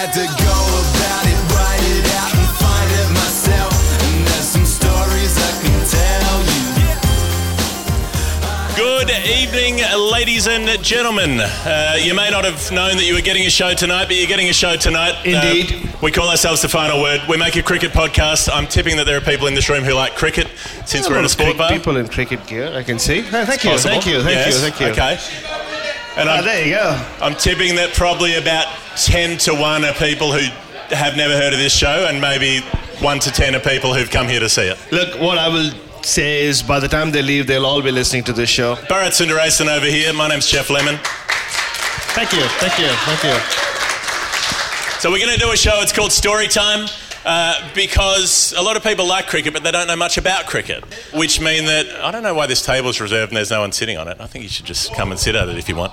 had to go about it, write it out and find it myself. And there's some stories I can tell you. Good evening, ladies and gentlemen. Uh, you may not have known that you were getting a show tonight, but you're getting a show tonight. Indeed. Uh, we call ourselves the Final Word. We make a cricket podcast. I'm tipping that there are people in this room who like cricket, since we're in a sport bar. People in cricket gear, I can see. Oh, thank you, thank you, thank Yes. you, thank you. Okay. And Ah, I'm, there you go. I'm tipping that probably about 10 to 1 are people who have never heard of this show, and maybe 1 to 10 are people who've come here to see it. Look, what I will say is by the time they leave, they'll all be listening to this show. Bharat Sundaresan over here. My name's Geoff Lemon. Thank you, thank you, thank you. So we're going to do a show. It's called Story Time. Uh, because a lot of people like cricket, but they don't know much about cricket, which mean that I don't know why this table's reserved and there's no one sitting on it. I think you should just come and sit at it if you want.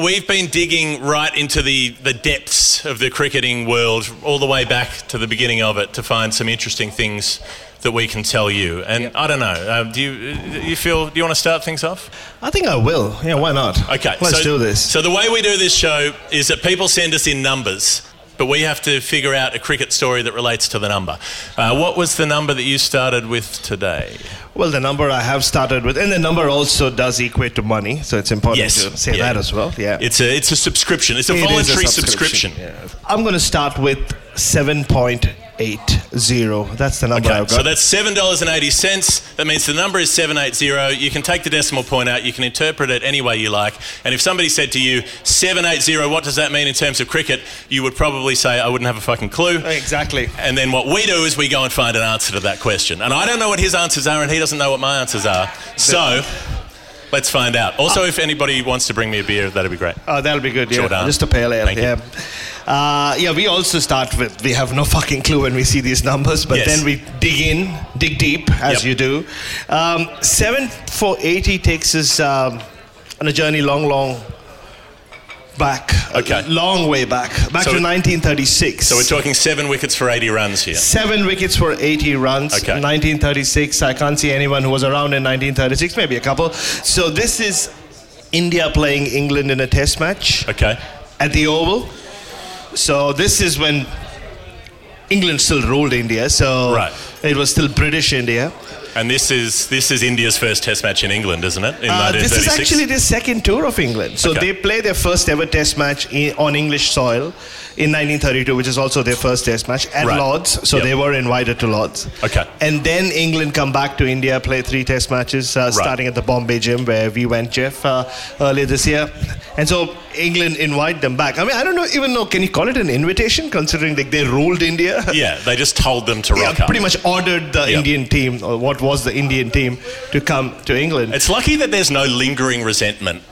We've been digging right into the, the depths of the cricketing world, all the way back to the beginning of it, to find some interesting things that we can tell you. And I don't know. Uh, do you you feel? Do you want to start things off? I think I will. Yeah, why not? Okay, let's so, do this. So the way we do this show is that people send us in numbers, but we have to figure out a cricket story that relates to the number. Uh, what was the number that you started with today? Well, the number I have started with, and the number also does equate to money, so it's important Yes. to say Yeah. that as well. Yeah, It's a it's a subscription. It's a It is a voluntary subscription. yeah. I'm going to start with seven point eight zero. That's the number Okay, I've got. so that's seven dollars and eighty cents. That means the number is seven eight zero. You can take the decimal point out. You can interpret it any way you like. And if somebody said to you seven eight zero, what does that mean in terms of cricket? You would probably say, I wouldn't have a fucking clue. exactly. And then what we do is we go and find an answer to that question. And I don't know what his answers are, and he doesn't know what my answers are. So let's find out. Also, if anybody wants to bring me a beer, that'd be great. Oh, that'll be good. Yeah, Jordan. just a pale ale. Thank you. yeah. Uh, yeah, we also start with we have no fucking clue when we see these numbers, but Yes. then we dig in, dig deep as Yep. you do. Um, seven for eighty takes us um, on a journey long, long back. Okay. long way back, back So- to 1936. So we're talking seven wickets for 80 runs here. Seven wickets for 80 runs. Okay. 1936. I can't see anyone who was around in 1936. Maybe a couple. So this is India playing England in a test match Okay. at the Oval. So this is when England still ruled India. So Right. it was still British India. And this is this is India's first Test match in England, isn't it? In Uh, this is 1936. actually the second tour of England. So Okay. they play their first ever Test match in, on English soil in 1932, which is also their first Test match at Right. Lords. So Yep. they were invited to Lords. Okay. And then England come back to India, play three Test matches, uh, starting at the Bombay Gym where we went, Jeff, uh, earlier this year. And so England invite them back. I mean, I don't know, even know, can you call it an invitation, considering like they ruled India? Yeah, they just told them to Yeah, rock up. pretty much ordered the Yep. Indian team, or what was the Indian team, to come to England. It's lucky that there's no lingering resentment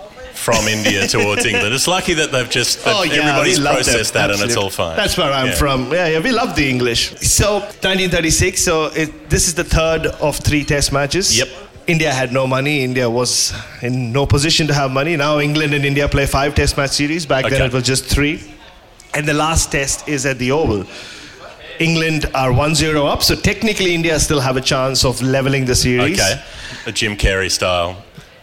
from India towards England. It's lucky that they've just that Oh, yeah, everybody's love them. processed that and it's all fine. That's where I'm Yeah. from. Yeah, yeah, we love the English. So 1936. So it, this is the third of three Test matches. Yep. India had no money. India was in no position to have money. Now England and India play five Test match series. Back then it was just three. And the last test is at the Oval. England are 1-0 up, so technically India still have a chance of leveling the series. Okay. A Jim Carrey style.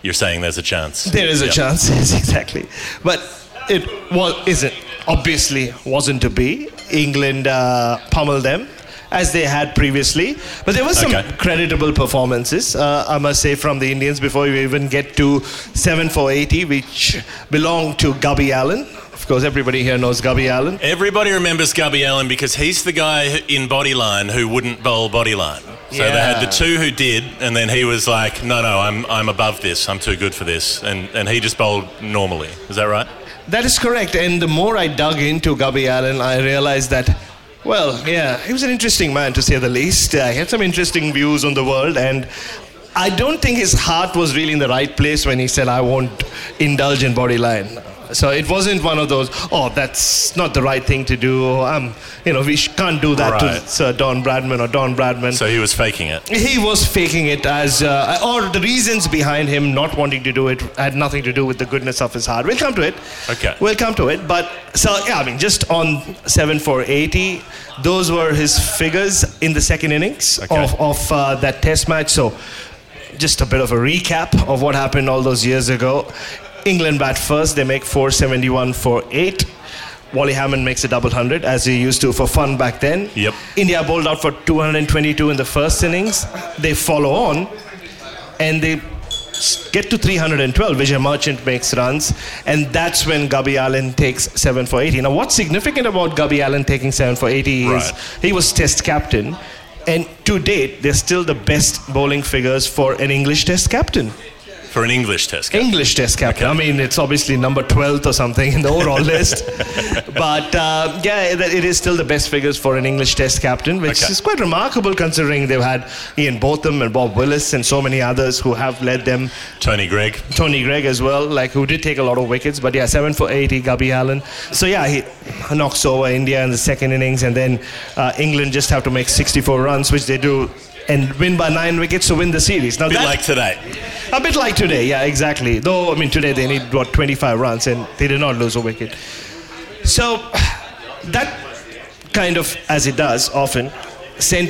You're saying there's a chance. There is a chance, yes, exactly. But it was isn't obviously wasn't to be. England uh, pummeled them as they had previously, but there were some Okay. creditable performances. Uh, I must say from the Indians before we even get to seven for eighty, which belonged to Gubby Allen. Of course, everybody here knows Gubby Allen. Everybody remembers Gubby Allen because he's the guy in Bodyline who wouldn't bowl Bodyline. So they had the two who did, and then he was like, "No, no, I'm I'm above this. I'm too good for this," and and he just bowled normally. Is that right? That is correct. And the more I dug into Gubby Allen, I realized that, well, yeah, he was an interesting man to say the least. Uh, he had some interesting views on the world, and I don't think his heart was really in the right place when he said, I won't indulge in body line. So it wasn't one of those, oh, that's not the right thing to do. Um, you know, we sh- can't do that Right. to Sir Don Bradman or Don Bradman. So he was faking it. He was faking it as, uh, or the reasons behind him not wanting to do it had nothing to do with the goodness of his heart. We'll come to it. Okay. We'll come to it. But so yeah, I mean, just on seven for those were his figures in the second innings Okay. of of uh, that Test match. So just a bit of a recap of what happened all those years ago. England bat first. They make 471 for eight. Wally Hammond makes a double hundred as he used to for fun back then. Yep. India bowled out for 222 in the first innings. They follow on, and they get to 312. Vijay Merchant makes runs, and that's when Gubby Allen takes seven for 80. Now, what's significant about Gubby Allen taking seven for 80 is Right. he was Test captain, and to date, they're still the best bowling figures for an English Test captain. For an English test. captain. English Test captain. I mean, it's obviously number 12th or something in the overall list. But uh, yeah, it is still the best figures for an English Test captain, which Okay. is quite remarkable considering they've had Ian Botham and Bob Willis and so many others who have led them. Tony Greig. Tony Greig as well, like who did take a lot of wickets. But yeah, seven for 80, Gubby Allen. So yeah, he knocks over India in the second innings, and then uh, England just have to make 64 runs, which they do. And win by nine wickets to win the series. Now A bit that- like today. a bit like today, yeah, exactly. Though, I mean, today they need, what, 25 runs and they did not lose a wicket. So, that kind of, as it does often, sent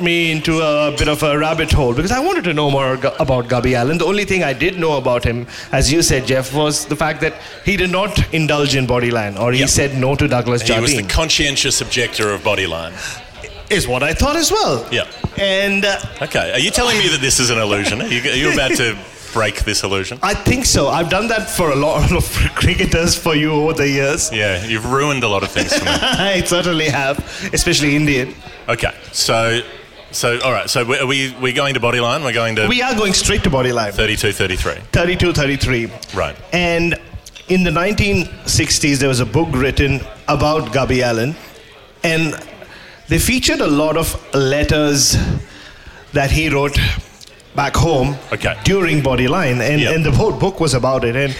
me into a bit of a rabbit hole because I wanted to know more about Gubby Allen. The only thing I did know about him, as you said, Jeff, was the fact that he did not indulge in bodyline or he Yep. said no to Douglas Jardine. He was the conscientious objector of bodyline. Is what I thought as well. Yeah. And uh, Okay. Are you telling me that this is an illusion? Are you, are you about to break this illusion? I think so. I've done that for a lot of cricketers for you over the years. Yeah, you've ruined a lot of things for me. I certainly have, especially Indian. Okay, so, so all right. So we- are we we going to bodyline? We're going to We are going straight to body line. 32, 33. 32 33. Right. And in the 1960s, there was a book written about Gubby Allen, and they featured a lot of letters that he wrote back home Okay. during Bodyline, and, and the whole book was about it. And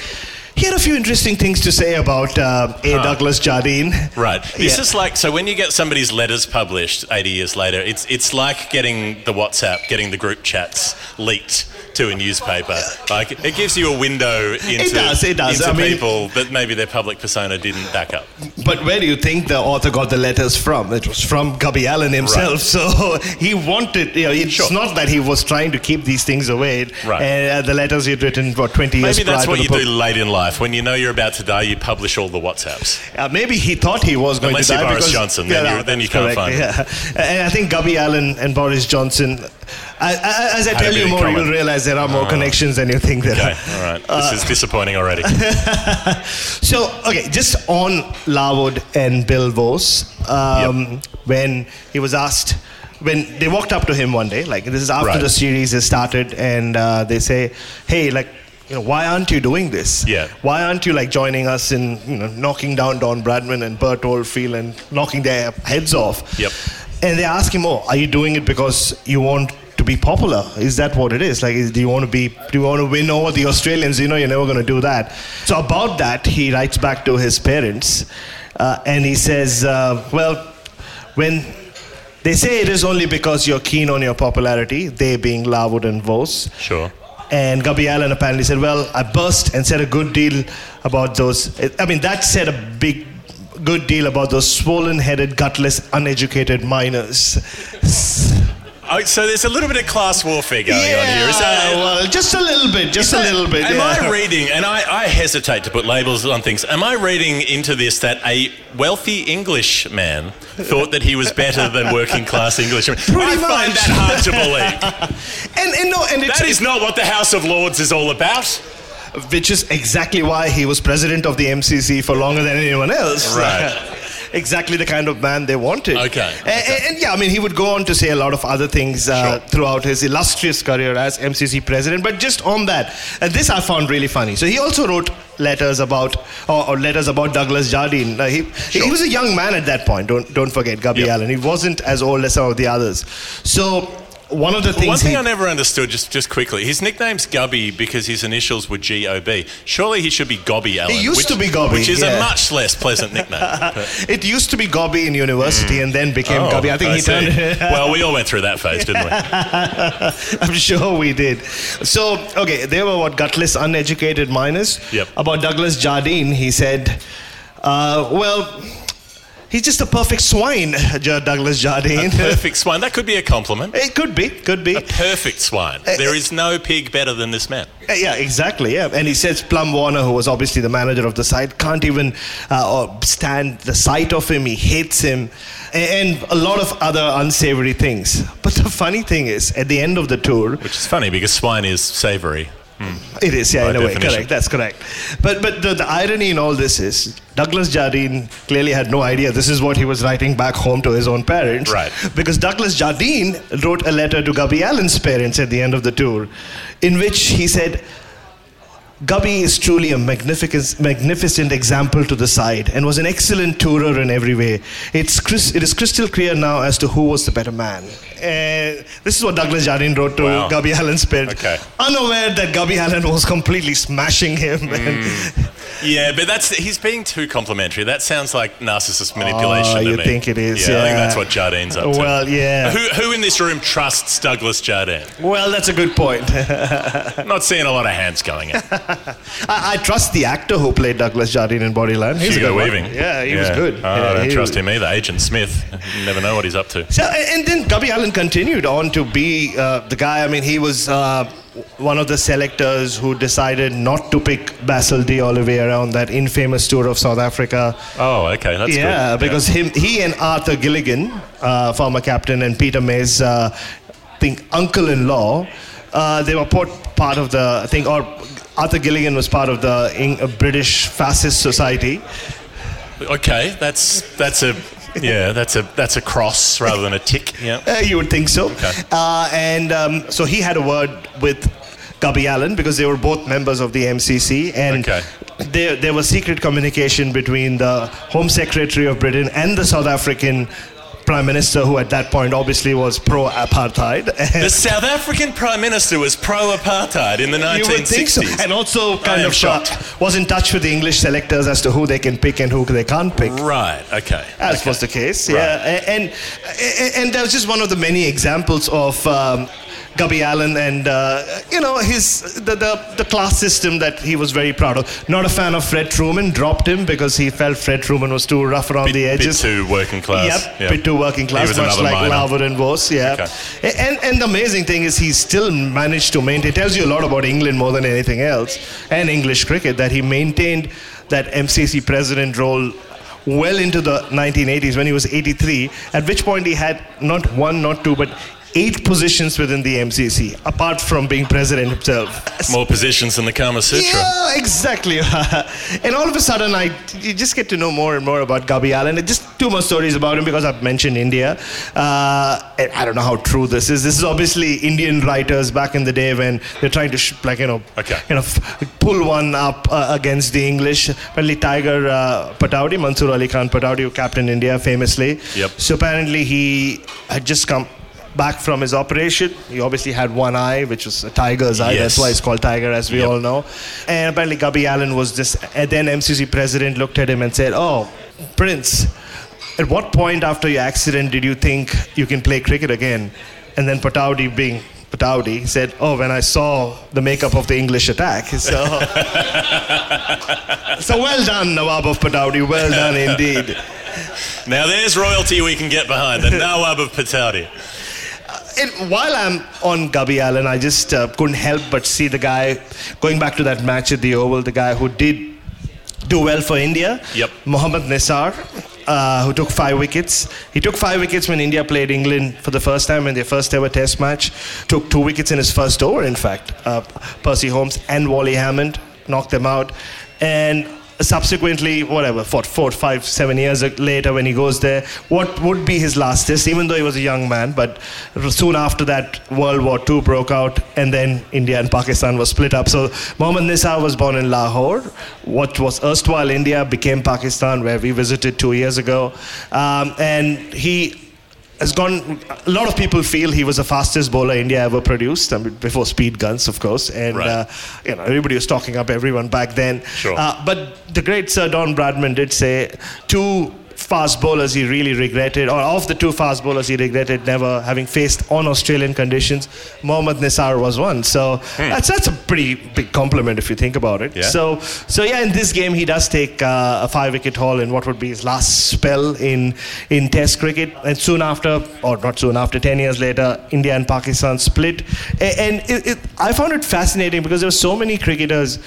he had a few interesting things to say about uh, A. Douglas Jardine. Right. This Yeah. is like so when you get somebody's letters published 80 years later, it's it's like getting the WhatsApp, getting the group chats leaked to a newspaper. Like it gives you a window into, does, it does. into I mean- people that maybe their public persona didn't back up. But where do you think the author got the letters from? It was from Gubby Allen himself. So he wanted, you know, it's Sure. not that he was trying to keep these things away. Right. And uh, the letters he'd written, what, 20 years Maybe that's what you book. do late in life. When you know you're about to die, you publish all the WhatsApps. Uh, maybe he thought he was going Unless to die Boris Johnson, then you- then you can't find him. yeah. And I think Gubby Allen and Boris Johnson. I, I, as I Had tell you more, you'll realize there are more connections than you think there Okay, are. all right. This is disappointing already. So, okay, just on Larwood and Bill Voce, um, when he was asked, when they walked up to him one day, like this is after Right. the series has started, and uh, they say, hey, like, you know, why aren't you doing this? Yeah. Why aren't you like joining us in, you know, knocking down Don Bradman and Bert Oldfield and knocking their heads off? Yep. And they ask him, oh, are you doing it because you want to be popular? Is that what it is? Like, is, do you want to be, do you want to win over the Australians? You know, you're never going to do that. So about that, he writes back to his parents, uh, and he says, uh, well, when they say it is only because you're keen on your popularity, they being Larwood and Voce. Sure. And Gubby Allen apparently said, Well, I burst and said a good deal about those. I mean, that said a big, good deal about those swollen headed, gutless, uneducated miners. Oh, so there's a little bit of class warfare going on here. Is that, well, just a little bit, just a little bit. Am yeah. I reading, and I, I hesitate to put labels on things, am I reading into this that a wealthy English man thought that he was better than working class Englishmen? I Pretty find that hard to believe. and, and no, and That is not what the House of Lords is all about. which is exactly why he was president of the MCC for longer than anyone else. Right. exactly the kind of man they wanted. Okay, A- a- And, yeah, I mean, he would go on to say a lot of other things uh, Sure. throughout his illustrious career as MCC president. But just on that, and this I found really funny. So he also wrote letters about, or, or letters about Douglas Jardine. Uh, he, he was a young man at that point. Don't don't forget, Gubby Yep. Allen. He wasn't as old as some of the others. So. One of the things One thing he, I never understood, just just quickly, his nickname's Gubby because his initials were G O B. Surely he should be Gobby Allen. He used which, to be Gobby, which is yeah. a much less pleasant nickname. It used to be Gobby in university and then became Oh, Gubby. I think he see. turned. well, we all went through that phase, didn't we? I'm sure we did. So, okay, they were what gutless, uneducated miners. Yep. About Douglas Jardine, he said, uh, well, He's just a perfect swine, Douglas Jardine. Perfect swine. That could be a compliment. it could be, could be. A perfect swine. Uh, There is no pig better than this man. Uh, Yeah, exactly. Yeah, and he says Plum Warner, who was obviously the manager of the side, can't even uh, stand the sight of him. He hates him, and a lot of other unsavory things. But the funny thing is, at the end of the tour, Which is funny because swine is savoury. it is yeah, By in a way, correct. That's correct. But but the, the irony in all this is Douglas Jardine clearly had no idea this is what he was writing back home to his own parents. Right. Because Douglas Jardine wrote a letter to Gubby Allen's parents at the end of the tour, in which he said. Gubby is truly a magnificent, magnificent example to the side and was an excellent tourer in every way. It's it is crystal clear now as to who was the better man. Uh, this is what Douglas Jardine wrote to Wow. Gubby Allen's parents. Okay. Unaware that Gubby Allen was completely smashing him. Mm. And, Yeah, but that's he's being too complimentary. That sounds like narcissist manipulation Oh, to you me. think it is, Yeah, I think that's what Jardine's up to. well, yeah. Who, who in this room trusts Douglas Jardine? Well, that's a good point. Not seeing a lot of hands going in. I, I trust the actor who played Douglas Jardine in Bodyline. He's a Hugo good one. Weaving. Yeah, he was good. Oh, Yeah, I don't trust was- him either. Agent Smith. You never know what he's up to. So, and then Gubby Allen continued on to be uh, the guy. I mean, he was uh, one of the selectors who decided not to pick Basil D'Oliveira on that infamous tour of South Africa. Oh, okay, that's good. yeah, because him, he and Arthur Gilligan, uh, former captain, and Peter May's, uh, I think, uncle-in-law, uh, they were part, part of the, I think, or Arthur Gilligan was part of the British Fascist Society. Okay, that's that's a yeah, that's a that's a cross rather than a tick. Yeah. Uh, you would think so. Okay. Uh, and um, so he had a word with Gubby Allen because they were both members of the MCC, and Okay. there, there was secret communication between the Home Secretary of Britain and the South African Prime Minister, who at that point obviously was pro-apartheid. The South African Prime Minister was pro-apartheid in the 1960s. You would think so, and also kind of uh, was in touch with the English selectors as to who they can pick and who they can't pick. Right. Okay. As okay. was the case, Right. yeah. And, and and that was just one of the many examples of um, Gubby Allen and uh, you know his the, the the class system that he was very proud of. Not a fan of Fred Trueman, dropped him because he felt Fred Trueman was too rough around Bit, the edges. bit too working class. Yep, bit too working class, much like minor. And Voce, yeah. Okay. And, and the amazing thing is he still managed to maintain, it tells you a lot about England more than anything else, and English cricket, that he maintained that MCC president role well into the 1980s when he was 83, at which point he had not one, not two, but eight positions within the MCC, apart from being president himself. More positions than the Kama Sutra. Yeah, exactly. and all of a sudden, I you just get to know more and more about Gubby Allen. Just two more stories about him because I've mentioned India. Uh, I don't know how true this is. This is obviously Indian writers back in the day when they're trying to sh- like you know, Okay. you know, f- pull one up uh, against the English. Apparently, Tiger uh, Pataudi, Mansoor Ali Khan Pataudi, who captained India famously. Yep. So apparently, he had just come. Back from his operation, he obviously had one eye, which was a tiger's eye. That's why it's called Tiger, as we Yep. all know. And apparently, Gubby Allen was this. And then MCC president looked at him and said, "Oh, Prince, at what point after your accident did you think you can play cricket again?" And then Pataudi, being Pataudi, said, "Oh, when I saw the makeup of the English attack." So, so well done, Nawab of Pataudi. Well done indeed. Now there's royalty we can get behind. The Nawab of Pataudi. And while I'm on Gubby Allen, I just uh, couldn't help but see the guy going back to that match at the Oval, the guy who did do well for India. Yep. Mohammad Nisar, uh, who took five wickets. He took five wickets when India played England for the first time in their first ever Test match. Took two wickets in his first over, in fact. Uh, Percy Holmes and Wally Hammond knocked them out. And subsequently, whatever, four, four, five, seven years later, when he goes there, what would be his last test, even though he was a young man. But soon after that, World War II broke out, and then India and Pakistan was split up. So Mohammad Nisar was born in Lahore. What was erstwhile India became Pakistan, where we visited two years ago. Um, and he has gone. A lot of people feel he was the fastest bowler India ever produced. I mean, before speed guns, of course, and Right. uh, you know everybody was talking up everyone back then. Sure. Uh, but the great Sir Don Bradman did say two fast bowlers he really regretted, or of the two fast bowlers he regretted never having faced on Australian conditions, Mohammad Nisar was one. So that's that's a pretty big compliment if you think about it. Hmm. Yeah. So so yeah, in this game he does take uh, a five-wicket haul in what would be his last spell in in Test cricket, and soon after, or not soon after, ten years later, India and Pakistan split, and it, it, I found it fascinating because there were so many cricketers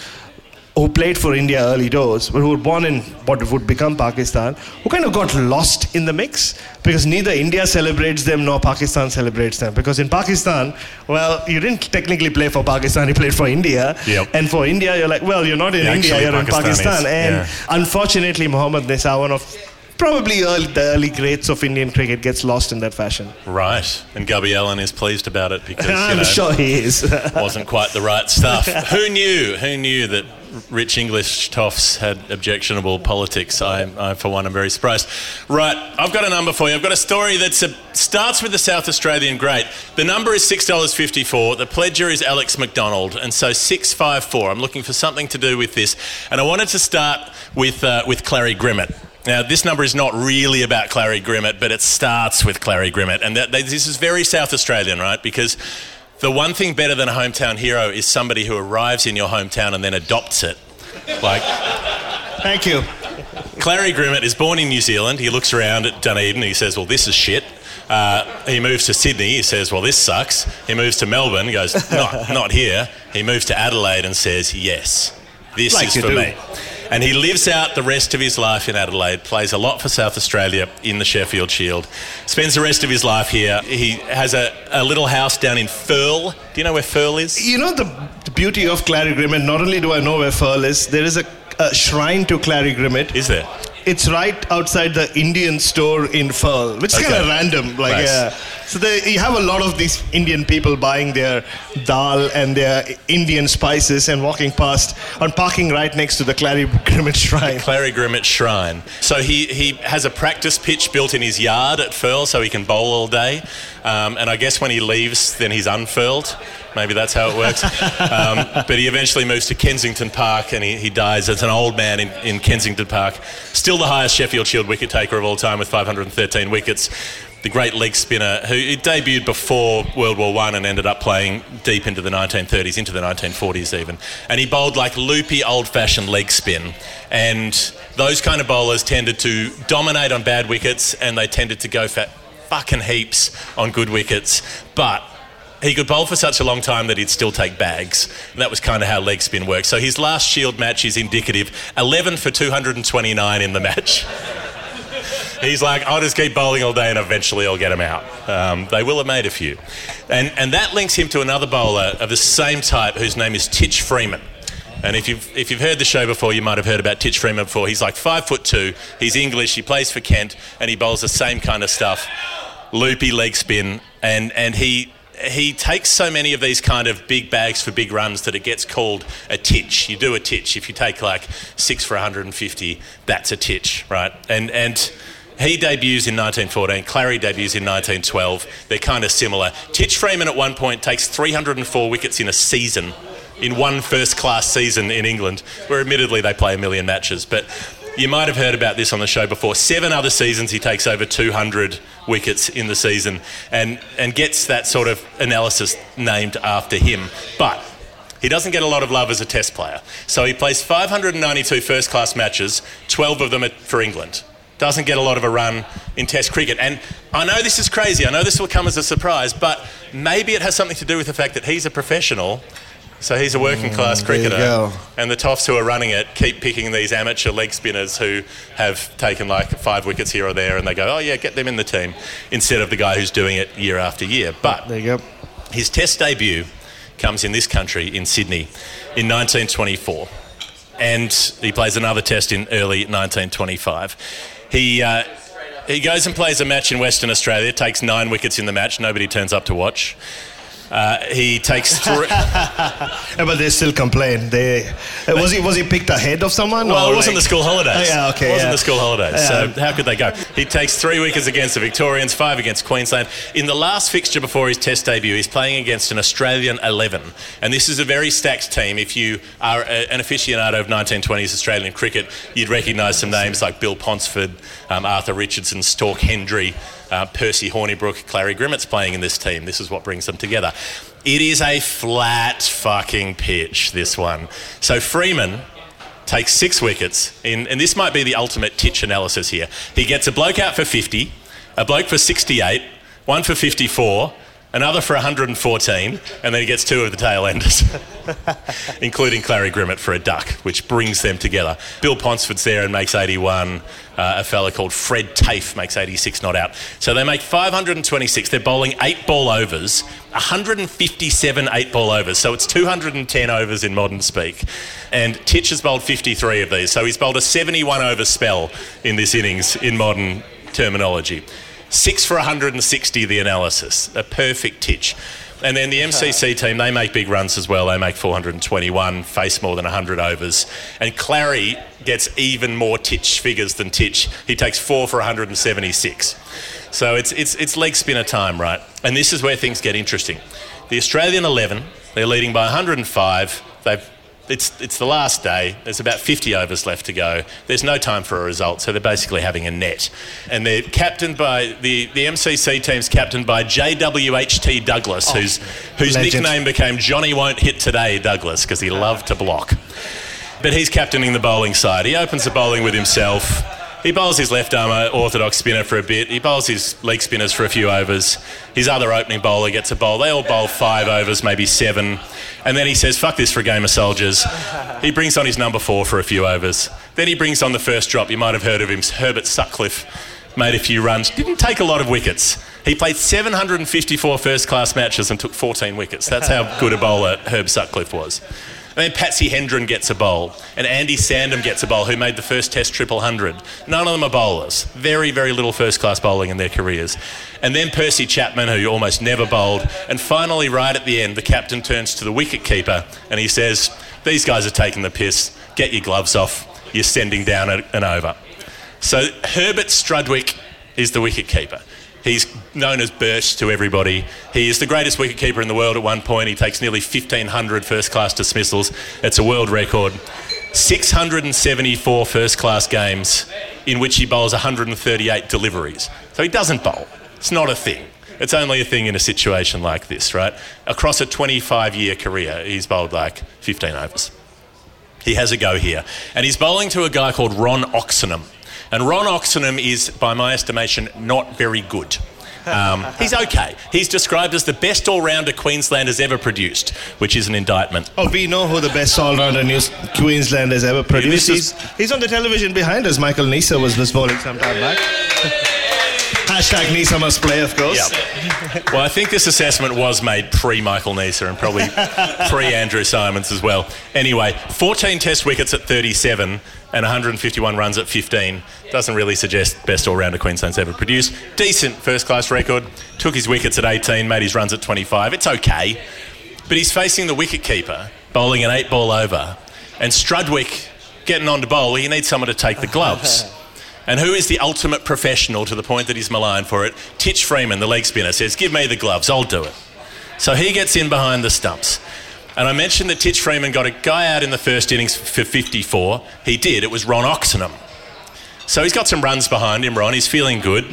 who played for India early doors, but who were born in what would become Pakistan, who kind of got lost in the mix because neither India celebrates them nor Pakistan celebrates them. Because in Pakistan, well, you didn't technically play for Pakistan, you played for India. Yep. And for India, you're like, well, you're not in Yeah, India, actually, you're in Pakistan. And yeah. unfortunately, Mohammad Nisar, one of probably early, the early greats of Indian cricket, gets lost in that fashion. Right. And Gubby Allen is pleased about it because, you I'm know, sure he is. wasn't quite the right stuff. Who knew? Who knew that rich English toffs had objectionable politics? I, I, for one, am very surprised. Right, I've got a number for you. I've got a story that starts with the South Australian great. The number is six dollars fifty-four. The pledger is Alex McDonald, and so six five four. I'm looking for something to do with this, and I wanted to start with uh, with Clary Grimmett. Now, this number is not really about Clary Grimmett, but it starts with Clary Grimmett. And that, this is very South Australian, right? Because the one thing better than a hometown hero is somebody who arrives in your hometown and then adopts it. Like, Thank you. Clary Grimmett is born in New Zealand. He looks around at Dunedin. And he says, Well, this is shit. Uh, he moves to Sydney. He says, Well, this sucks. He moves to Melbourne. He goes, Not, not here. He moves to Adelaide and says, Yes, this Like is for do. me. And he lives out the rest of his life in Adelaide, plays a lot for South Australia in the Sheffield Shield, spends the rest of his life here. He has a, a little house down in Firle. Do you know where Firle is? You know the, the beauty of Clary Grimmett. Not only do I know where Firle is, there is a, a shrine to Clary Grimmett. Is there? It's right outside the Indian store in Firle, which is Okay. kind of random. Like, Nice. yeah. So there, you have a lot of these Indian people buying their dal and their Indian spices and walking past and parking right next to the Clary Grimmett shrine. The Clary Grimmett Shrine. So he, he has a practice pitch built in his yard at Firle so he can bowl all day. Um, and I guess when he leaves, then he's unfurled. Maybe that's how it works. um, but he eventually moves to Kensington Park and he, he dies as an old man in, in Kensington Park. Still the highest Sheffield Shield wicket taker of all time with 513 wickets. The great leg spinner who debuted before World War One and ended up playing deep into the 1930s, into the 1940s even. And he bowled like loopy, old-fashioned leg spin. And those kind of bowlers tended to dominate on bad wickets, and they tended to go for fucking heaps on good wickets. But he could bowl for such a long time that he'd still take bags. And that was kind of how leg spin works. So his last Shield match is indicative 11 for 229 in the match. He's like, I'll just keep bowling all day and eventually I'll get him out. Um, they will have made a few. And, and that links him to another bowler of the same type whose name is Titch Freeman. And if you've, if you've heard the show before, you might have heard about Titch Freeman before. He's like five foot two, he's English, he plays for Kent, and he bowls the same kind of stuff loopy leg spin. And, and he, he takes so many of these kind of big bags for big runs that it gets called a titch. You do a titch. If you take like six for 150, that's a titch, right? And, and he debuts in 1914. Clary debuts in 1912. They're kind of similar. Titch Freeman at one point takes 304 wickets in a season, in one first class season in England, where admittedly they play a million matches. But you might have heard about this on the show before. Seven other seasons he takes over 200 wickets in the season and, and gets that sort of analysis named after him. But he doesn't get a lot of love as a test player. So he plays 592 first class matches, 12 of them for England. Doesn't get a lot of a run in test cricket. And I know this is crazy, I know this will come as a surprise, but maybe it has something to do with the fact that he's a professional. So he's a working class mm, you cricketer. And the Toffs who are running it keep picking these amateur leg spinners who have taken like five wickets here or there and they go, oh yeah, get them in the team instead of the guy who's doing it year after year. But There you go. his test debut comes in this country in Sydney in 1924. And he plays another test in early 1925. He, uh, he goes and plays a match in Western Australia, takes nine wickets in the match, nobody turns up to watch. Uh, he takes three. Yeah, but they still complain. They uh, was he was he picked ahead of someone? Well, or it wasn't like- the school holidays. Oh, yeah, okay, It wasn't yeah. the school holidays. Yeah. So how could they go? He takes three wickets against the Victorians, five against Queensland. In the last fixture before his Test debut, he's playing against an Australian 11, and this is a very stacked team. If you are a, an aficionado of 1920s Australian cricket, you'd recognise some names like Bill Ponsford, um, Arthur Richardson, Stork Hendry. Uh, Percy Hornibrook, Clary Grimmett's playing in this team. This is what brings them together. It is a flat fucking pitch, this one. So Freeman takes six wickets, in, and this might be the ultimate titch analysis here. He gets a bloke out for 50, a bloke for 68, one for 54, another for 114, and then he gets two of the tail enders, including Clary Grimmett for a duck, which brings them together. Bill Ponsford's there and makes 81. Uh, a fella called Fred Tafe makes 86 not out. So they make 526. They're bowling eight ball overs, 157 eight ball overs. So it's 210 overs in modern speak. And Titch has bowled 53 of these. So he's bowled a 71 over spell in this innings in modern terminology. Six for 160, the analysis. A perfect Titch. And then the MCC team, they make big runs as well. They make 421, face more than 100 overs. And Clary gets even more Titch figures than Titch. He takes four for 176. So it's, it's, it's leg spinner time, right? And this is where things get interesting. The Australian 11, they're leading by 105. They've it's, it's the last day. There's about 50 overs left to go. There's no time for a result, so they're basically having a net. And they're captained by the, the MCC team's captained by JWHT Douglas, oh, whose whose legend. nickname became Johnny Won't Hit Today Douglas because he loved to block. But he's captaining the bowling side. He opens the bowling with himself. He bowls his left arm uh, orthodox spinner for a bit. He bowls his leg spinners for a few overs. His other opening bowler gets a bowl. They all bowl five overs, maybe seven. And then he says, fuck this for a game of soldiers. He brings on his number four for a few overs. Then he brings on the first drop. You might have heard of him, Herbert Sutcliffe. Made a few runs. Didn't take a lot of wickets. He played 754 first class matches and took 14 wickets. That's how good a bowler Herb Sutcliffe was. And then Patsy Hendren gets a bowl, and Andy Sandham gets a bowl, who made the first Test triple hundred. None of them are bowlers. Very, very little first class bowling in their careers. And then Percy Chapman, who almost never bowled. And finally, right at the end, the captain turns to the wicket keeper and he says, These guys are taking the piss. Get your gloves off. You're sending down an over. So Herbert Strudwick is the wicket keeper. He's known as Birch to everybody. He is the greatest wicketkeeper in the world at one point. He takes nearly 1,500 first class dismissals. It's a world record. 674 first class games in which he bowls 138 deliveries. So he doesn't bowl. It's not a thing. It's only a thing in a situation like this, right? Across a 25 year career, he's bowled like 15 overs. He has a go here. And he's bowling to a guy called Ron Oxenham. And Ron Oxenham is, by my estimation, not very good. Um, he's okay. He's described as the best all rounder Queensland has ever produced, which is an indictment. Oh, we know who the best all-rounder New Queensland has ever produced. He's, he's on the television behind us. Michael Neser was this bowling some time back. Hashtag Neser must play, of course. Yep. Well, I think this assessment was made pre Michael Neser and probably pre Andrew Symonds as well. Anyway, 14 test wickets at 37 and 151 runs at 15 doesn't really suggest best all rounder Queensland's ever produced. Decent first class record. Took his wickets at 18, made his runs at 25. It's okay. But he's facing the wicket keeper, bowling an eight ball over, and Strudwick getting on to bowl. He needs someone to take the gloves. And who is the ultimate professional to the point that he's maligned for it? Titch Freeman, the leg spinner, says, Give me the gloves, I'll do it. So he gets in behind the stumps. And I mentioned that Titch Freeman got a guy out in the first innings for 54. He did. It was Ron Oxenham. So he's got some runs behind him, Ron. He's feeling good.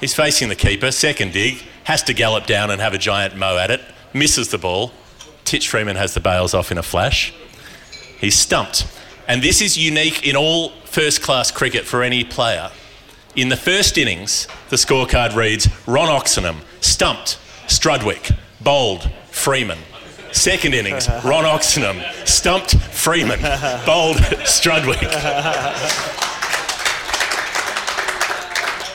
He's facing the keeper. Second dig. Has to gallop down and have a giant mow at it. Misses the ball. Titch Freeman has the bails off in a flash. He's stumped. And this is unique in all first class cricket for any player. In the first innings, the scorecard reads Ron Oxenham, stumped, Strudwick, bowled, Freeman. Second innings, Ron Oxenham, stumped, Freeman, bowled, Strudwick.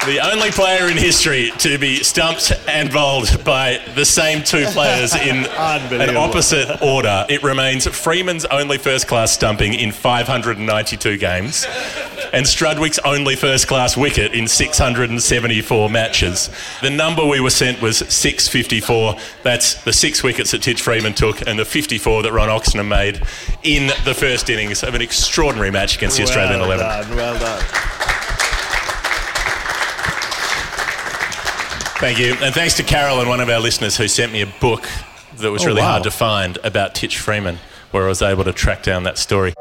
The only player in history to be stumped and bowled by the same two players in an opposite order. It remains Freeman's only first class stumping in 592 games. And Strudwick's only first class wicket in 674 matches. The number we were sent was 654. That's the six wickets that Titch Freeman took and the 54 that Ron Oxenham made in the first innings of an extraordinary match against the Australian well 11. Done, well done. Thank you. And thanks to Carol and one of our listeners, who sent me a book that was Oh, really wow. hard to find about Titch Freeman, where I was able to track down that story.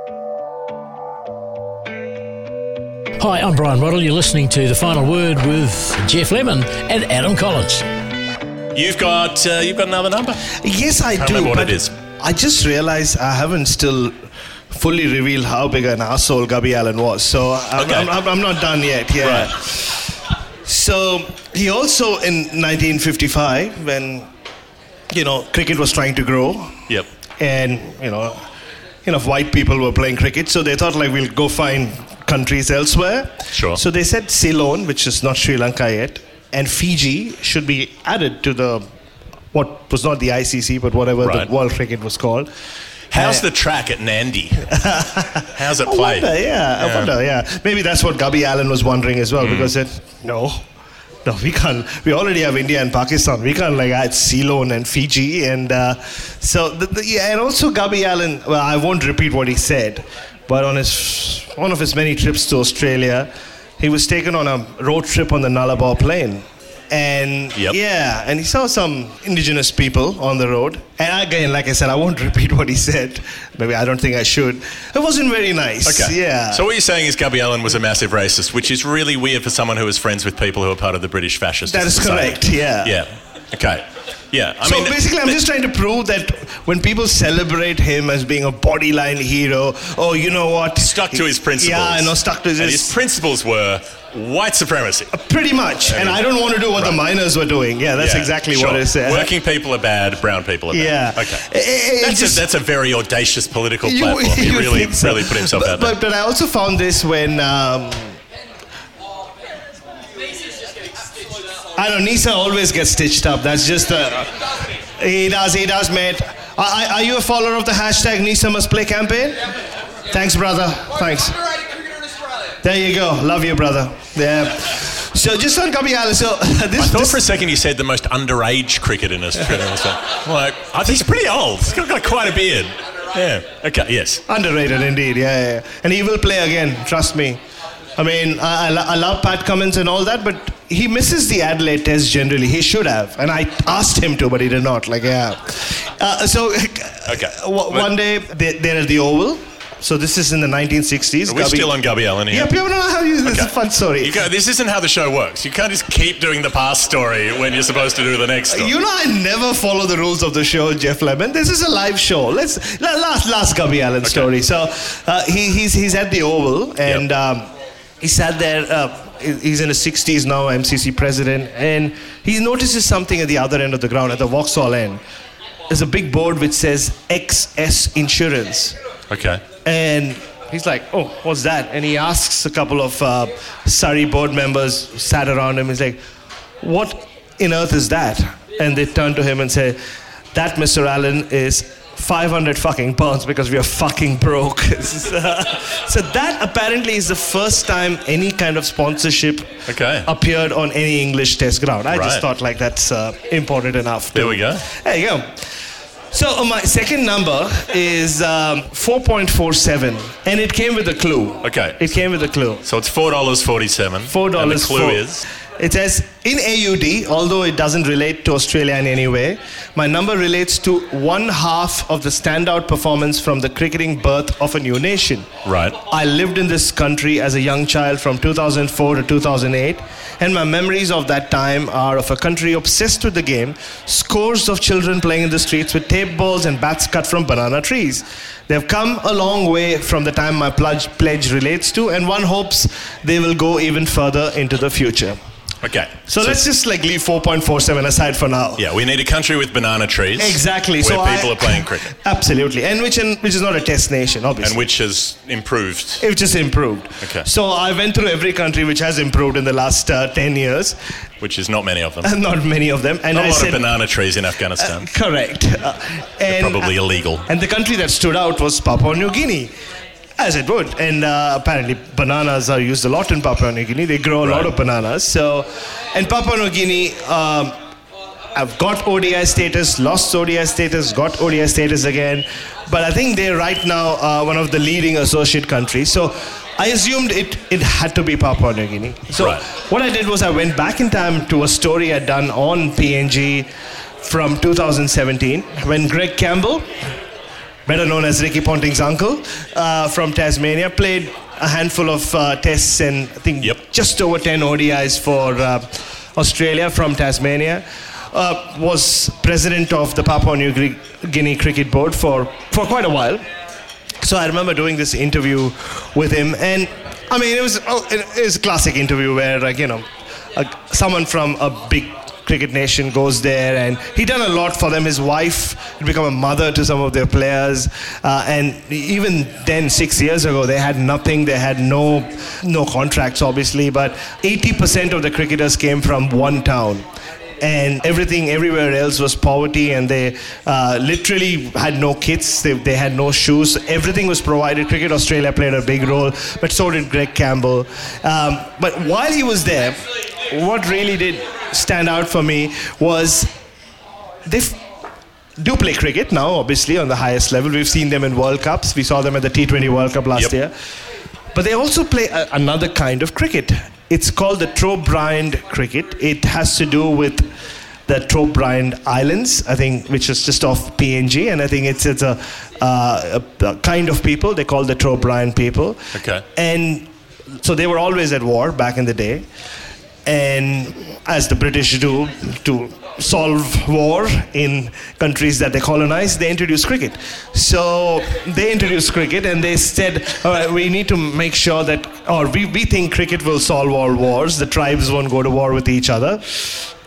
Hi, I'm Brian Roddle. You're listening to The Final Word with Geoff Lemon and Adam Collins. You've got uh, you've got another number. Yes, I Can't do. remember what but it is. I just realized I haven't still fully revealed how big an asshole Gubby Allen was. So I'm, Okay. I'm, I'm, I'm not done yet. Yeah. Right. So he also in 1955, when you know cricket was trying to grow, Yep. and you know enough white people were playing cricket so they thought like we'll go find countries elsewhere Sure. so they said ceylon which is not sri lanka yet and fiji should be added to the what was not the icc but whatever Right. the world cricket was called How's Uh, the track at Nadi? How's it I played? wonder, yeah, I wonder, yeah. Maybe that's what Gubby Allen was wondering as well, because it, no, no, we can't. We already have India and Pakistan. We can't like add Ceylon and Fiji, and uh, so the, the, yeah, and also Gubby Allen. Well, I won't repeat what he said, but on his one of his many trips to Australia, he was taken on a road trip on the Nullarbor Plain. And Yep. yeah, and he saw some indigenous people on the road. And again, like I said, I won't repeat what he said. Maybe I don't think I should. It wasn't very nice. Okay. Yeah. So what you're saying is Gubby Allen was a massive racist, which is really weird for someone who was friends with people who are part of the British fascist. That is society. correct, yeah. Yeah. Okay. Yeah. I so mean, basically, I'm just trying to prove that when people celebrate him as being a bodyline hero, oh, you know what? stuck to his principles. Yeah, I know, stuck to his. And his principles were white supremacy. pretty much. And I don't want to do what the miners were doing. Yeah, that's Yeah, exactly sure. what it said. Working people are bad, brown people are Yeah. bad. Okay. Eh, eh, eh, That's, just- a, that's a very audacious political You- platform. He really, so. really put himself but, out there. But, but I also found this when. Um, I know Neser always gets stitched up. That's just the. He does, he does, mate. Are, are you a follower of the hashtag Neser must play campaign? Thanks, brother. Thanks. There you go. Love you, brother. Yeah. So just on Allen. So this. I thought this for a second you said the most underage cricket in Australia. I'm like, I he's pretty old. He's got, got quite a beard. Yeah. Okay. Yes. Underrated indeed, yeah, yeah, yeah. And he will play again, trust me. I mean, I, I, I love Pat Cummins and all that, but he misses the Adelaide Test generally. He should have, and I asked him to, but he did not. Like, yeah. Uh, so, Okay. w- one day they, they're at the Oval. So this is in the 1960s. Are we still on Gubby Allen here? Yep, know how you. This is a fun story. You go, this isn't how the show works. You can't just keep doing the past story when you're supposed to do the next story. You know, I never follow the rules of the show, Geoff Lemon. This is a live show. Let's last last Gubby Allen story. So uh, he, he's he's at the Oval and Yep. um, he sat there. Uh, he's in his 60s now, MCC president, and he notices something at the other end of the ground, at the Vauxhall end. There's a big board which says XS Insurance, Okay. and. He's like, oh, what's that? And he asks a couple of uh, Surrey board members sat around him. He's like, what in earth is that? And they turn to him and say, that, Mr. Allen, is 500 fucking pounds because we are fucking broke. so that apparently is the first time any kind of sponsorship Okay. appeared on any English test ground. I Right. just thought like that's uh, important enough. There we go. There you go. So uh, my second number is um, 4.47, and it came with a clue. Okay. It came with a clue. So it's four dollars forty-seven. Four And the dollars. clue is It says in AUD, although it doesn't relate to Australia in any way. My number relates to one half of the standout performance from the cricketing birth of a new nation. right. I lived in this country as a young child from 2004 to 2008, and my memories of that time are of a country obsessed with the game, scores of children playing in the streets with tape balls and bats cut from banana trees. They've come a long way from the time my pledge, pledge relates to, and one hopes they will go even further into the future. Okay. So, let's just like leave 4.47 aside for now. Yeah, we need a country with banana trees. Exactly. Where so I- people are playing cricket. Absolutely, and which in, which is not a test nation, obviously. And which has improved. It just improved. Okay. So I went through every country which has improved in the last uh, 10 years. Which is not many of them. Not many of them. And Not a I lot said, of banana trees in Afghanistan. correct. Uh, and, Probably illegal. And the country that stood out was Papua New Guinea. As it would, and uh, apparently bananas are used a lot in Papua New Guinea. They grow a lot of bananas. So, and Papua New Guinea. Um, I've got ODI status, lost ODI status, got ODI status again. But I think they're right now uh, one of the leading associate countries. So I assumed it, it had to be Papua New Guinea. So Right. what I did was I went back in time to a story I'd done on PNG from 2017 when Greg Campbell, better known as Ricky Ponting's uncle, uh, from Tasmania, played a handful of uh, tests and I think Yep. just over 10 ODIs for uh, Australia from Tasmania. Uh, was president of the Papua New Guinea Cricket Board for, for quite a while. So I remember doing this interview with him, and I mean, it was oh, it was a classic interview where, like, you know, someone from a big cricket nation goes there, and he done a lot for them. His wife become a mother to some of their players, uh, and even then, six years ago, they had nothing. They had no no contracts, obviously, but 80% of the cricketers came from one town and everything everywhere else was poverty and they uh, literally had no kits they, they had no shoes. Everything was provided. Cricket australia played a big role but so did greg campbell. Um, but while he was there what really did stand out for me was they f- do play cricket now obviously on the highest level. We've seen them in world cups. We saw them at the t20 world cup last Yep. year. But they also play a, another kind of cricket. It's called the Trobriand cricket. It has to do with the Trobriand Islands, I think, which is just off PNG, and I think it's it's a, uh, a, a kind of people they call the Trobriand people. Okay. And so they were always at war back in the day, and as the British do to solve war in countries that they colonize, they introduced cricket. So they introduced cricket and they said, all right, we need to make sure that, or we, we think cricket will solve all wars, the tribes won't go to war with each other.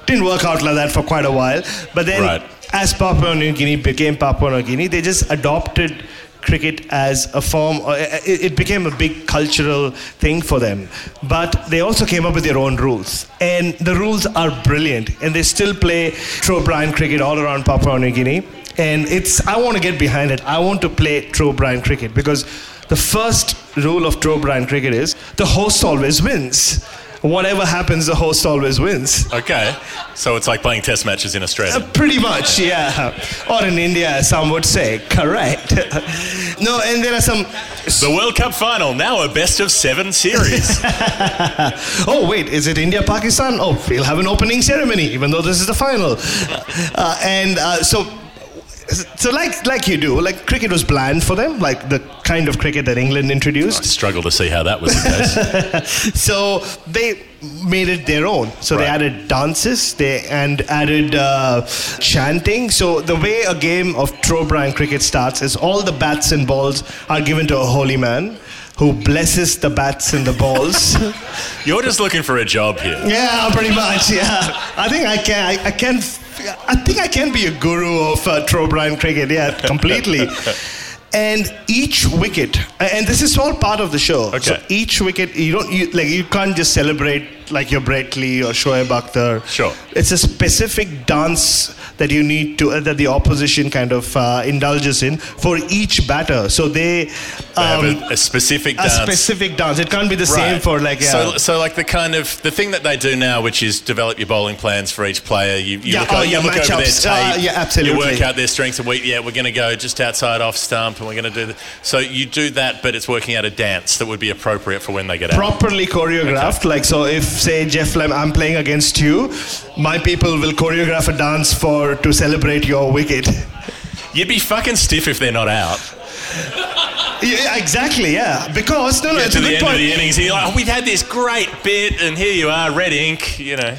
Didn't work out like that for quite a while. But then, Right. as Papua New Guinea became Papua New Guinea, they just adopted cricket as a form, uh, it it became a big cultural thing for them. But they also came up with their own rules. And the rules are brilliant. And they still play Trobriand cricket all around Papua New Guinea. And it's, I want to get behind it. I want to play Trobriand cricket because the first rule of Trobriand cricket is the host always wins. Whatever happens, the host always wins. Okay. So it's like playing test matches in Australia. Uh, pretty much, yeah. Or in India, some would say. Correct. no, and there are some. The World Cup final, now a best of seven series. oh, wait, is it India Pakistan? Oh, we'll have an opening ceremony, even though this is the final. Uh, and uh, so. So like like you do, like cricket was bland for them, like the kind of cricket that England introduced. I struggle to see how that was the case. so they made it their own. So they added dances, they and added uh, chanting. So the way a game of Trobriand cricket starts is all the bats and balls are given to a holy man who blesses the bats and the balls. You're just looking for a job here. yeah, pretty much. Yeah, I think I can. I, I can. I think I can be a guru of uh, Trobriand cricket. Yeah, completely. And each wicket, and this is all part of the show. So each wicket, you don't you, like you can't just celebrate like your Brett Lee or Shoaib Akhtar. Sure. It's a specific dance that you need to uh, that the opposition kind of uh, indulges in for each batter. So they, They have um, a, a specific a dance. specific dance. It can't be the same for like yeah. so, so like the kind of the thing that they do now, which is develop your bowling plans for each player. You, you Yeah, look, oh, you look over their tape. Uh, yeah, absolutely. You work out their strengths and weak. Yeah, we're going to go just outside off stump, and we're going to do the, So you do that, but it's working out a dance that would be appropriate for when they get out. properly choreographed. Like so, if say Geoff Lemon, I'm playing against you, my people will choreograph a dance for to celebrate your wicket. You'd be fucking stiff if they're not out. Yeah, exactly. Yeah, because no, no, Get it's to a the good end point. of the innings, you're like, oh, we've had this great bit, and here you are, red ink. You know.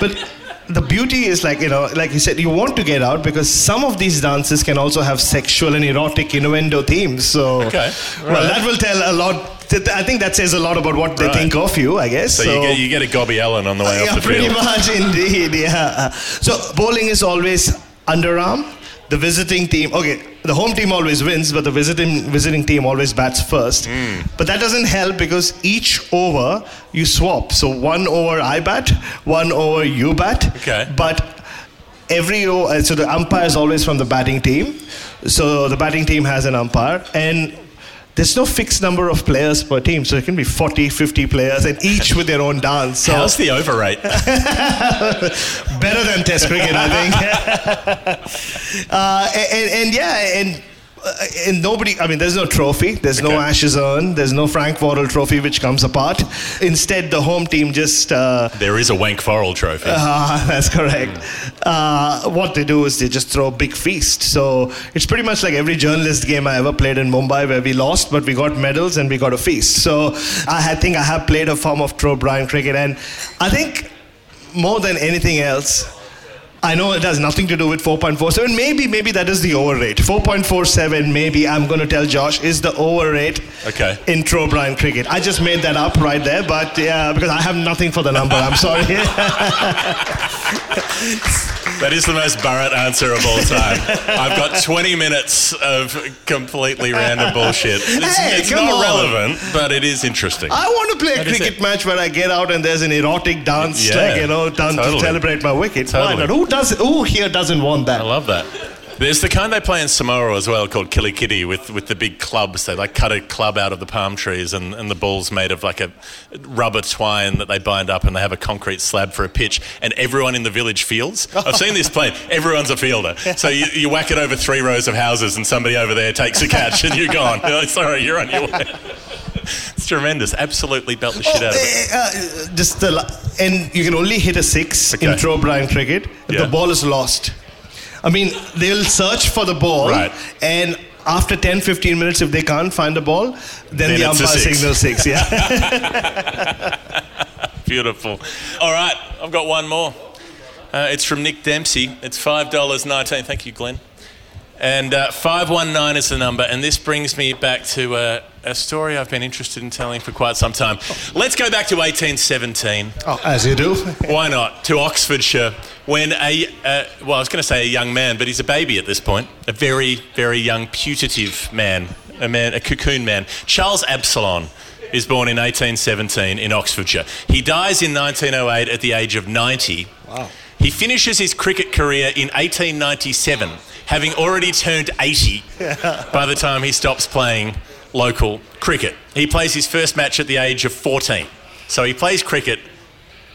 But the beauty is like you know, like you said, you want to get out because some of these dances can also have sexual and erotic innuendo themes. So, Okay, well, right. that will tell a lot. I think that says a lot about what they Right. think of you. I guess. So, you, get, you get a Gubby Allen on the way yeah, off the pretty field. much indeed. Yeah. So bowling is always underarm. The visiting team, okay, the home team always wins, but the visiting visiting team always bats first. Hmm. But that doesn't help because each over you swap. So one over I bat, one over you bat. Okay. But every o- uh, so the umpire is always from the batting team. So the batting team has an umpire and there's no fixed number of players per team. So it can be 40, 50 players, and each with their own dance. So How's the over rate? better than Test cricket, I think. uh, and, and yeah, and. Uh, and nobody, I mean, there's no trophy, there's no Okay. Ashes urn, there's no Frank Worrell trophy which comes apart. Instead, the home team just uh, there is a Wank Forrell trophy. Ah, that's correct. Uh, what they do is they just throw a big feast. So it's pretty much like every journalist game I ever played in Mumbai where we lost, but we got medals and we got a feast. So I think I have played a form of Trobriand cricket, and I think more than anything else. I know it has nothing to do with 4.47. Maybe, maybe that is the overrate. 4.47, maybe I'm going to tell Josh, is the over rate Okay. in Trobriand cricket. I just made that up right there, but yeah, because I have nothing for the number. I'm sorry. That is the most Bharat answer of all time. I've got 20 minutes of completely random bullshit. It's, Hey, it's not on. relevant, but it is interesting. I want to play a That is cricket match where I get out and there's an erotic dance, Yeah, like, you know, done totally. to celebrate my wicket. Why not? Who does? Who here doesn't want that? I love that. There's the kind they play in Samoa as well called kilikiti with, with the big clubs. They like cut a club out of the palm trees and, and the ball's made of like a rubber twine that they bind up and they have a concrete slab for a pitch and everyone in the village fields. I've seen this played. Everyone's a fielder. So you, you whack it over three rows of houses and somebody over there takes a catch and you're gone. You're like, Sorry, you're on your way. It's tremendous. Absolutely belt the shit out of it. Uh, uh, just the, and you can only hit a six in Okay. Trobriand cricket if Yeah. the ball is lost. I mean, they'll search for the ball, Right. and after 10, 15 minutes, if they can't find the ball, then, Then the umpire signals six. Yeah. Beautiful. All right, I've got one more. Uh, it's from Nick Dempsey. It's $5.19. Thank you, Glenn. And uh, 519 is the number. And this brings me back to uh, a story I've been interested in telling for quite some time. Let's go back to 1817. oh, as you do. Why not? To Oxfordshire, when a, uh, well, I was going to say a young man, but he's a baby at this point. A very, very young, putative man, a man, a cocoon man. Charles Absalom is born in 1817 in Oxfordshire. He dies in 1908 at the age of 90. Wow. He finishes his cricket career in 1897, having already turned 80 by the time he stops playing local cricket. He plays his first match at the age of 14. So he plays cricket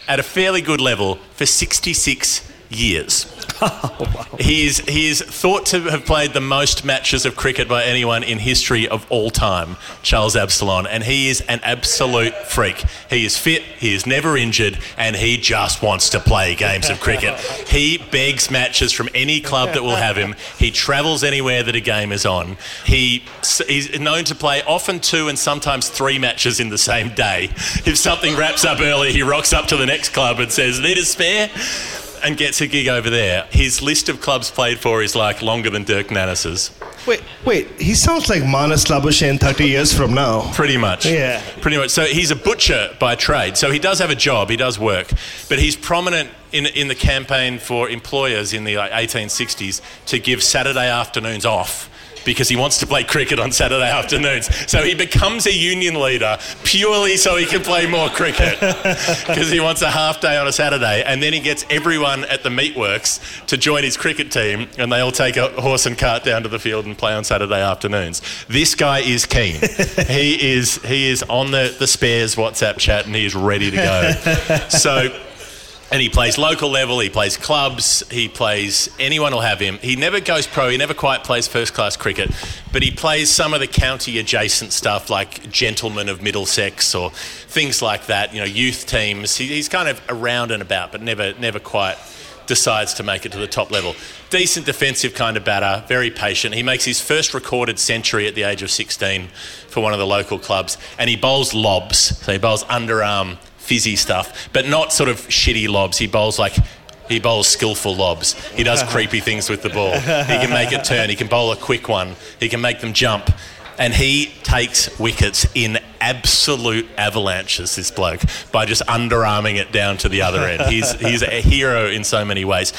at a fairly good level for 66 years. He is, he is thought to have played the most matches of cricket by anyone in history of all time, Charles Absalom, and he is an absolute freak. He is fit, he is never injured, and he just wants to play games of cricket. He begs matches from any club that will have him. He travels anywhere that a game is on. He, he's known to play often two and sometimes three matches in the same day. If something wraps up early, he rocks up to the next club and says, Need a spare? And gets a gig over there. His list of clubs played for is like longer than Dirk Nannes's. Wait, wait. He sounds like Marnus Labuschagne 30 years from now. Pretty much. Yeah. Pretty much. So he's a butcher by trade. So he does have a job, he does work, but he's prominent in, in the campaign for employers in the like, 1860s to give Saturday afternoons off. Because he wants to play cricket on Saturday afternoons. So he becomes a union leader purely so he can play more cricket. Because he wants a half day on a Saturday. And then he gets everyone at the meatworks to join his cricket team. And they all take a horse and cart down to the field and play on Saturday afternoons. This guy is keen. he is he is on the, the spares WhatsApp chat and he is ready to go. so and he plays local level, he plays clubs, he plays anyone will have him. He never goes pro, he never quite plays first class cricket, but he plays some of the county adjacent stuff like Gentlemen of Middlesex or things like that, you know, youth teams. He, he's kind of around and about, but never never quite decides to make it to the top level. Decent defensive kind of batter, very patient. He makes his first recorded century at the age of 16 for one of the local clubs, and he bowls lobs. So he bowls underarm, fizzy stuff, but not sort of shitty lobs. He bowls like he bowls skillful lobs. He does creepy things with the ball. He can make it turn. He can bowl a quick one. He can make them jump. And he takes wickets in absolute avalanches, this bloke, by just underarming it down to the other end. He's, he's a hero in so many ways.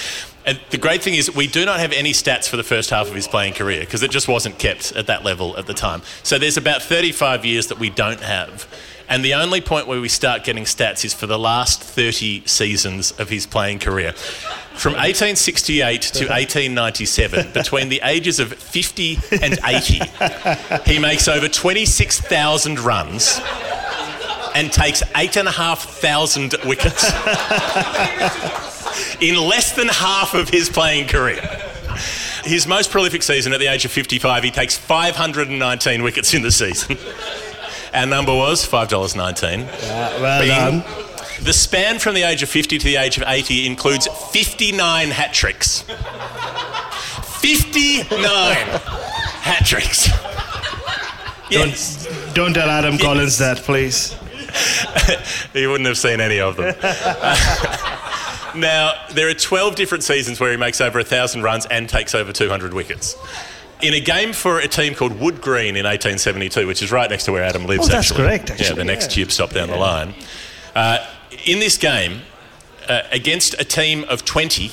And the great thing is, we do not have any stats for the first half of his playing career because it just wasn't kept at that level at the time. So there's about 35 years that we don't have. And the only point where we start getting stats is for the last 30 seasons of his playing career. From 1868 to 1897, between the ages of 50 and 80, he makes over 26,000 runs and takes 8,500 wickets in less than half of his playing career. His most prolific season at the age of 55, he takes 519 wickets in the season. Our number was $5.19. Ah, well Being- done. The span from the age of 50 to the age of 80 includes 59 hat tricks. 59 hat tricks. Yes. Don't tell Adam Collins that, please. he wouldn't have seen any of them. now, there are 12 different seasons where he makes over 1,000 runs and takes over 200 wickets. In a game for a team called Wood Green in 1872, which is right next to where Adam lives, Oh, that's actually. correct, Yeah, actually, the next tube stop down the line. Uh, in this game, uh, against a team of 20,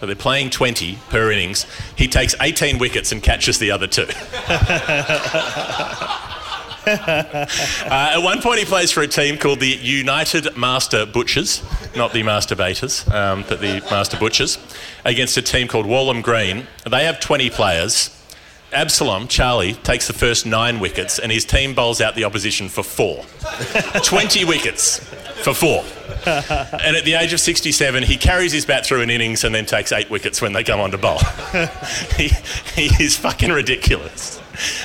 so they're playing 20 per innings, he takes 18 wickets and catches the other two. Uh, at one point, he plays for a team called the United Master Butchers, not the Masturbators, um, but the Master Butchers, against a team called Walham Green. They have 20 players. Absalom, Charlie, takes the first nine wickets, and his team bowls out the opposition for four. 20 wickets for four. And at the age of 67, he carries his bat through an innings and then takes eight wickets when they come on to bowl. he, he is fucking ridiculous.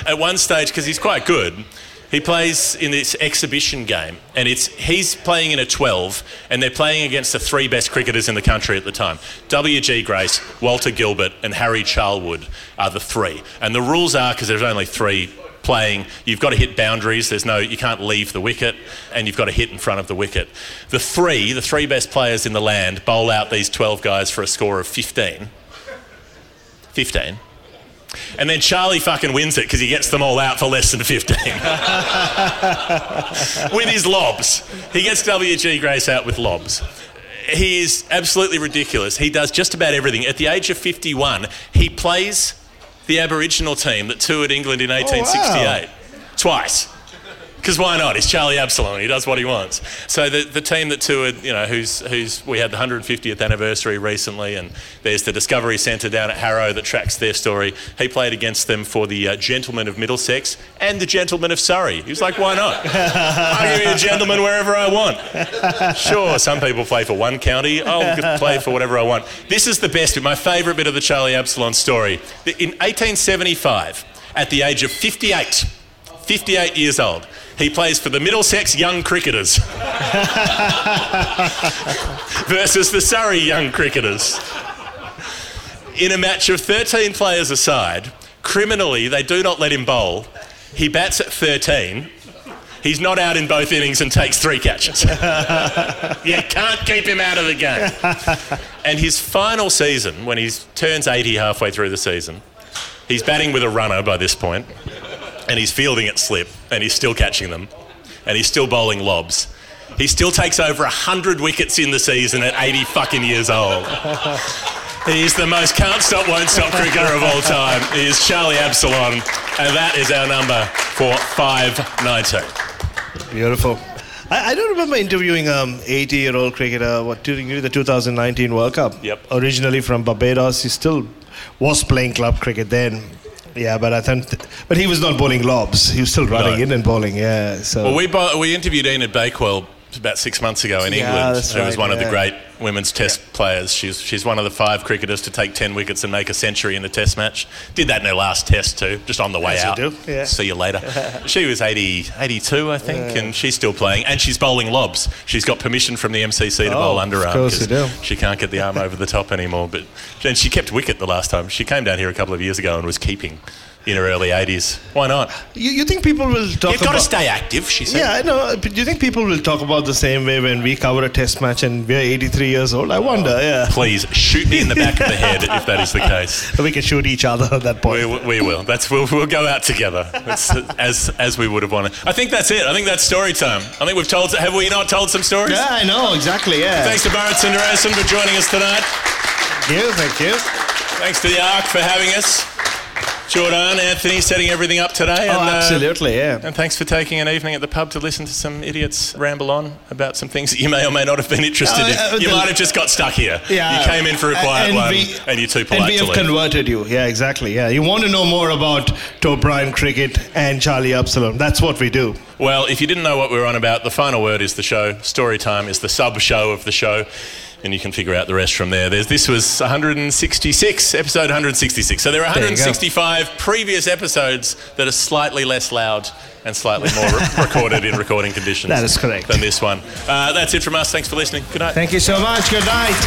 At one stage, because he's quite good, he plays in this exhibition game, and it's he's playing in a 12, and they're playing against the three best cricketers in the country at the time. W.G. Grace, Walter Gilbert, and Harry Charlwood are the three. And the rules are because there's only three playing, you've got to hit boundaries. There's no, you can't leave the wicket, and you've got to hit in front of the wicket. The three, the three best players in the land, bowl out these 12 guys for a score of 15. 15. And then Charlie fucking wins it because he gets them all out for less than 15. with his lobs. He gets W.G. Grace out with lobs. He is absolutely ridiculous. He does just about everything. At the age of 51, he plays the Aboriginal team that toured England in 1868 twice. Because why not? He's Charlie Absalom. He does what he wants. So the, the team that toured, you know, who's, who's we had the 150th anniversary recently, and there's the Discovery Centre down at Harrow that tracks their story. He played against them for the uh, Gentlemen of Middlesex and the Gentlemen of Surrey. He was like, why not? I'll give you a gentleman wherever I want. Sure, some people play for one county. I'll play for whatever I want. This is the best bit, my favourite bit of the Charlie Absalom story. In 1875, at the age of 58, 58 years old. He plays for the Middlesex Young Cricketers versus the Surrey Young Cricketers. In a match of 13 players aside, criminally, they do not let him bowl. He bats at 13. He's not out in both innings and takes three catches. you can't keep him out of the game. And his final season, when he turns 80 halfway through the season, he's batting with a runner by this point and he's fielding at slip, and he's still catching them, and he's still bowling lobs. He still takes over 100 wickets in the season at 80 fucking years old. He's the most can't stop, won't stop cricketer of all time. He is Charlie Absalom, and that is our number for 519. Beautiful. I, I don't remember interviewing um 80 year old cricketer what during the 2019 World Cup. Yep. Originally from Barbados, he still was playing club cricket then. Yeah, but I think, but he was not bowling lobs. He was still running No. in and bowling. Yeah. So. Well, we, bo- we interviewed Enid Bakewell about six months ago in Yeah, England, that's who was right, one of the great women's Test players. She's she's one of the five cricketers to take ten wickets and make a century in a Test match. Did that in her last Test too, just on the way As you out. do, yeah. See you later. she was 80, 82, I think, and she's still playing, and she's bowling lobs. She's got permission from the MCC to Oh, bowl of underarm course you do. she can't get the arm over the top anymore. But and she kept wicket the last time. She came down here a couple of years ago and was keeping in her early 80s. Why not? you, you think people will talk You've got to stay active, she said. Yeah, I know. But do you think people will talk about the same way when we cover a test match and we're 83 years old? I oh, wonder. Yeah. Please shoot me in the back of the head if that is the case. We can shoot each other at that point. We, we will. That's we'll, we'll go out together. As as we would have wanted. I think that's it. I think that's story time. I think we've told. Have we not told some stories? Yeah, I know exactly. Yeah. Thanks to Bharat Sundaresan for joining us tonight. Thank you. Thank you. Thanks to the Ark for having us. Jordan, Anthony, setting everything up today. Oh, and, uh, absolutely, yeah. And thanks for taking an evening at the pub to listen to some idiots ramble on about some things that you may or may not have been interested Uh, in. uh, you might have just got stuck here. Yeah. You came in for a quiet one, and you're too polite And we have converted you. Yeah, exactly. Yeah, you want to know more about O'Brien cricket and Charlie Absalom. That's what we do. Well, if you didn't know what we were on about, the final word is the show. Story time is the sub show of the show. And you can figure out the rest from there. There's, this was 166, episode 166. So there are There 165 previous episodes that are slightly less loud and slightly more re- recorded in recording conditions. That is correct. Than this one. Uh, that's it from us. Thanks for listening. Good night. Thank you so much. Good night.